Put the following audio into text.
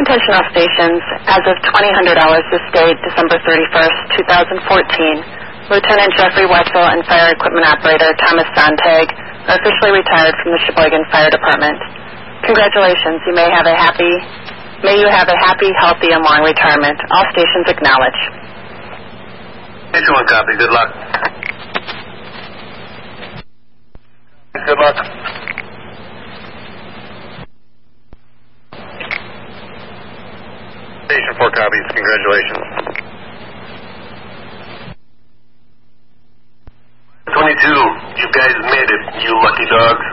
Attention all stations. As of 2000 hours this date, December 31st, 2014, Lieutenant Jeffrey Wetzel and Fire Equipment Operator Thomas Sontag are officially retired from the Sheboygan Fire Department. Congratulations. You may have a happy, may you have a happy, healthy, and long retirement. All stations acknowledge. One copy. Good luck. Good luck. Station four copies. Congratulations. 22. You guys made it, you lucky dogs.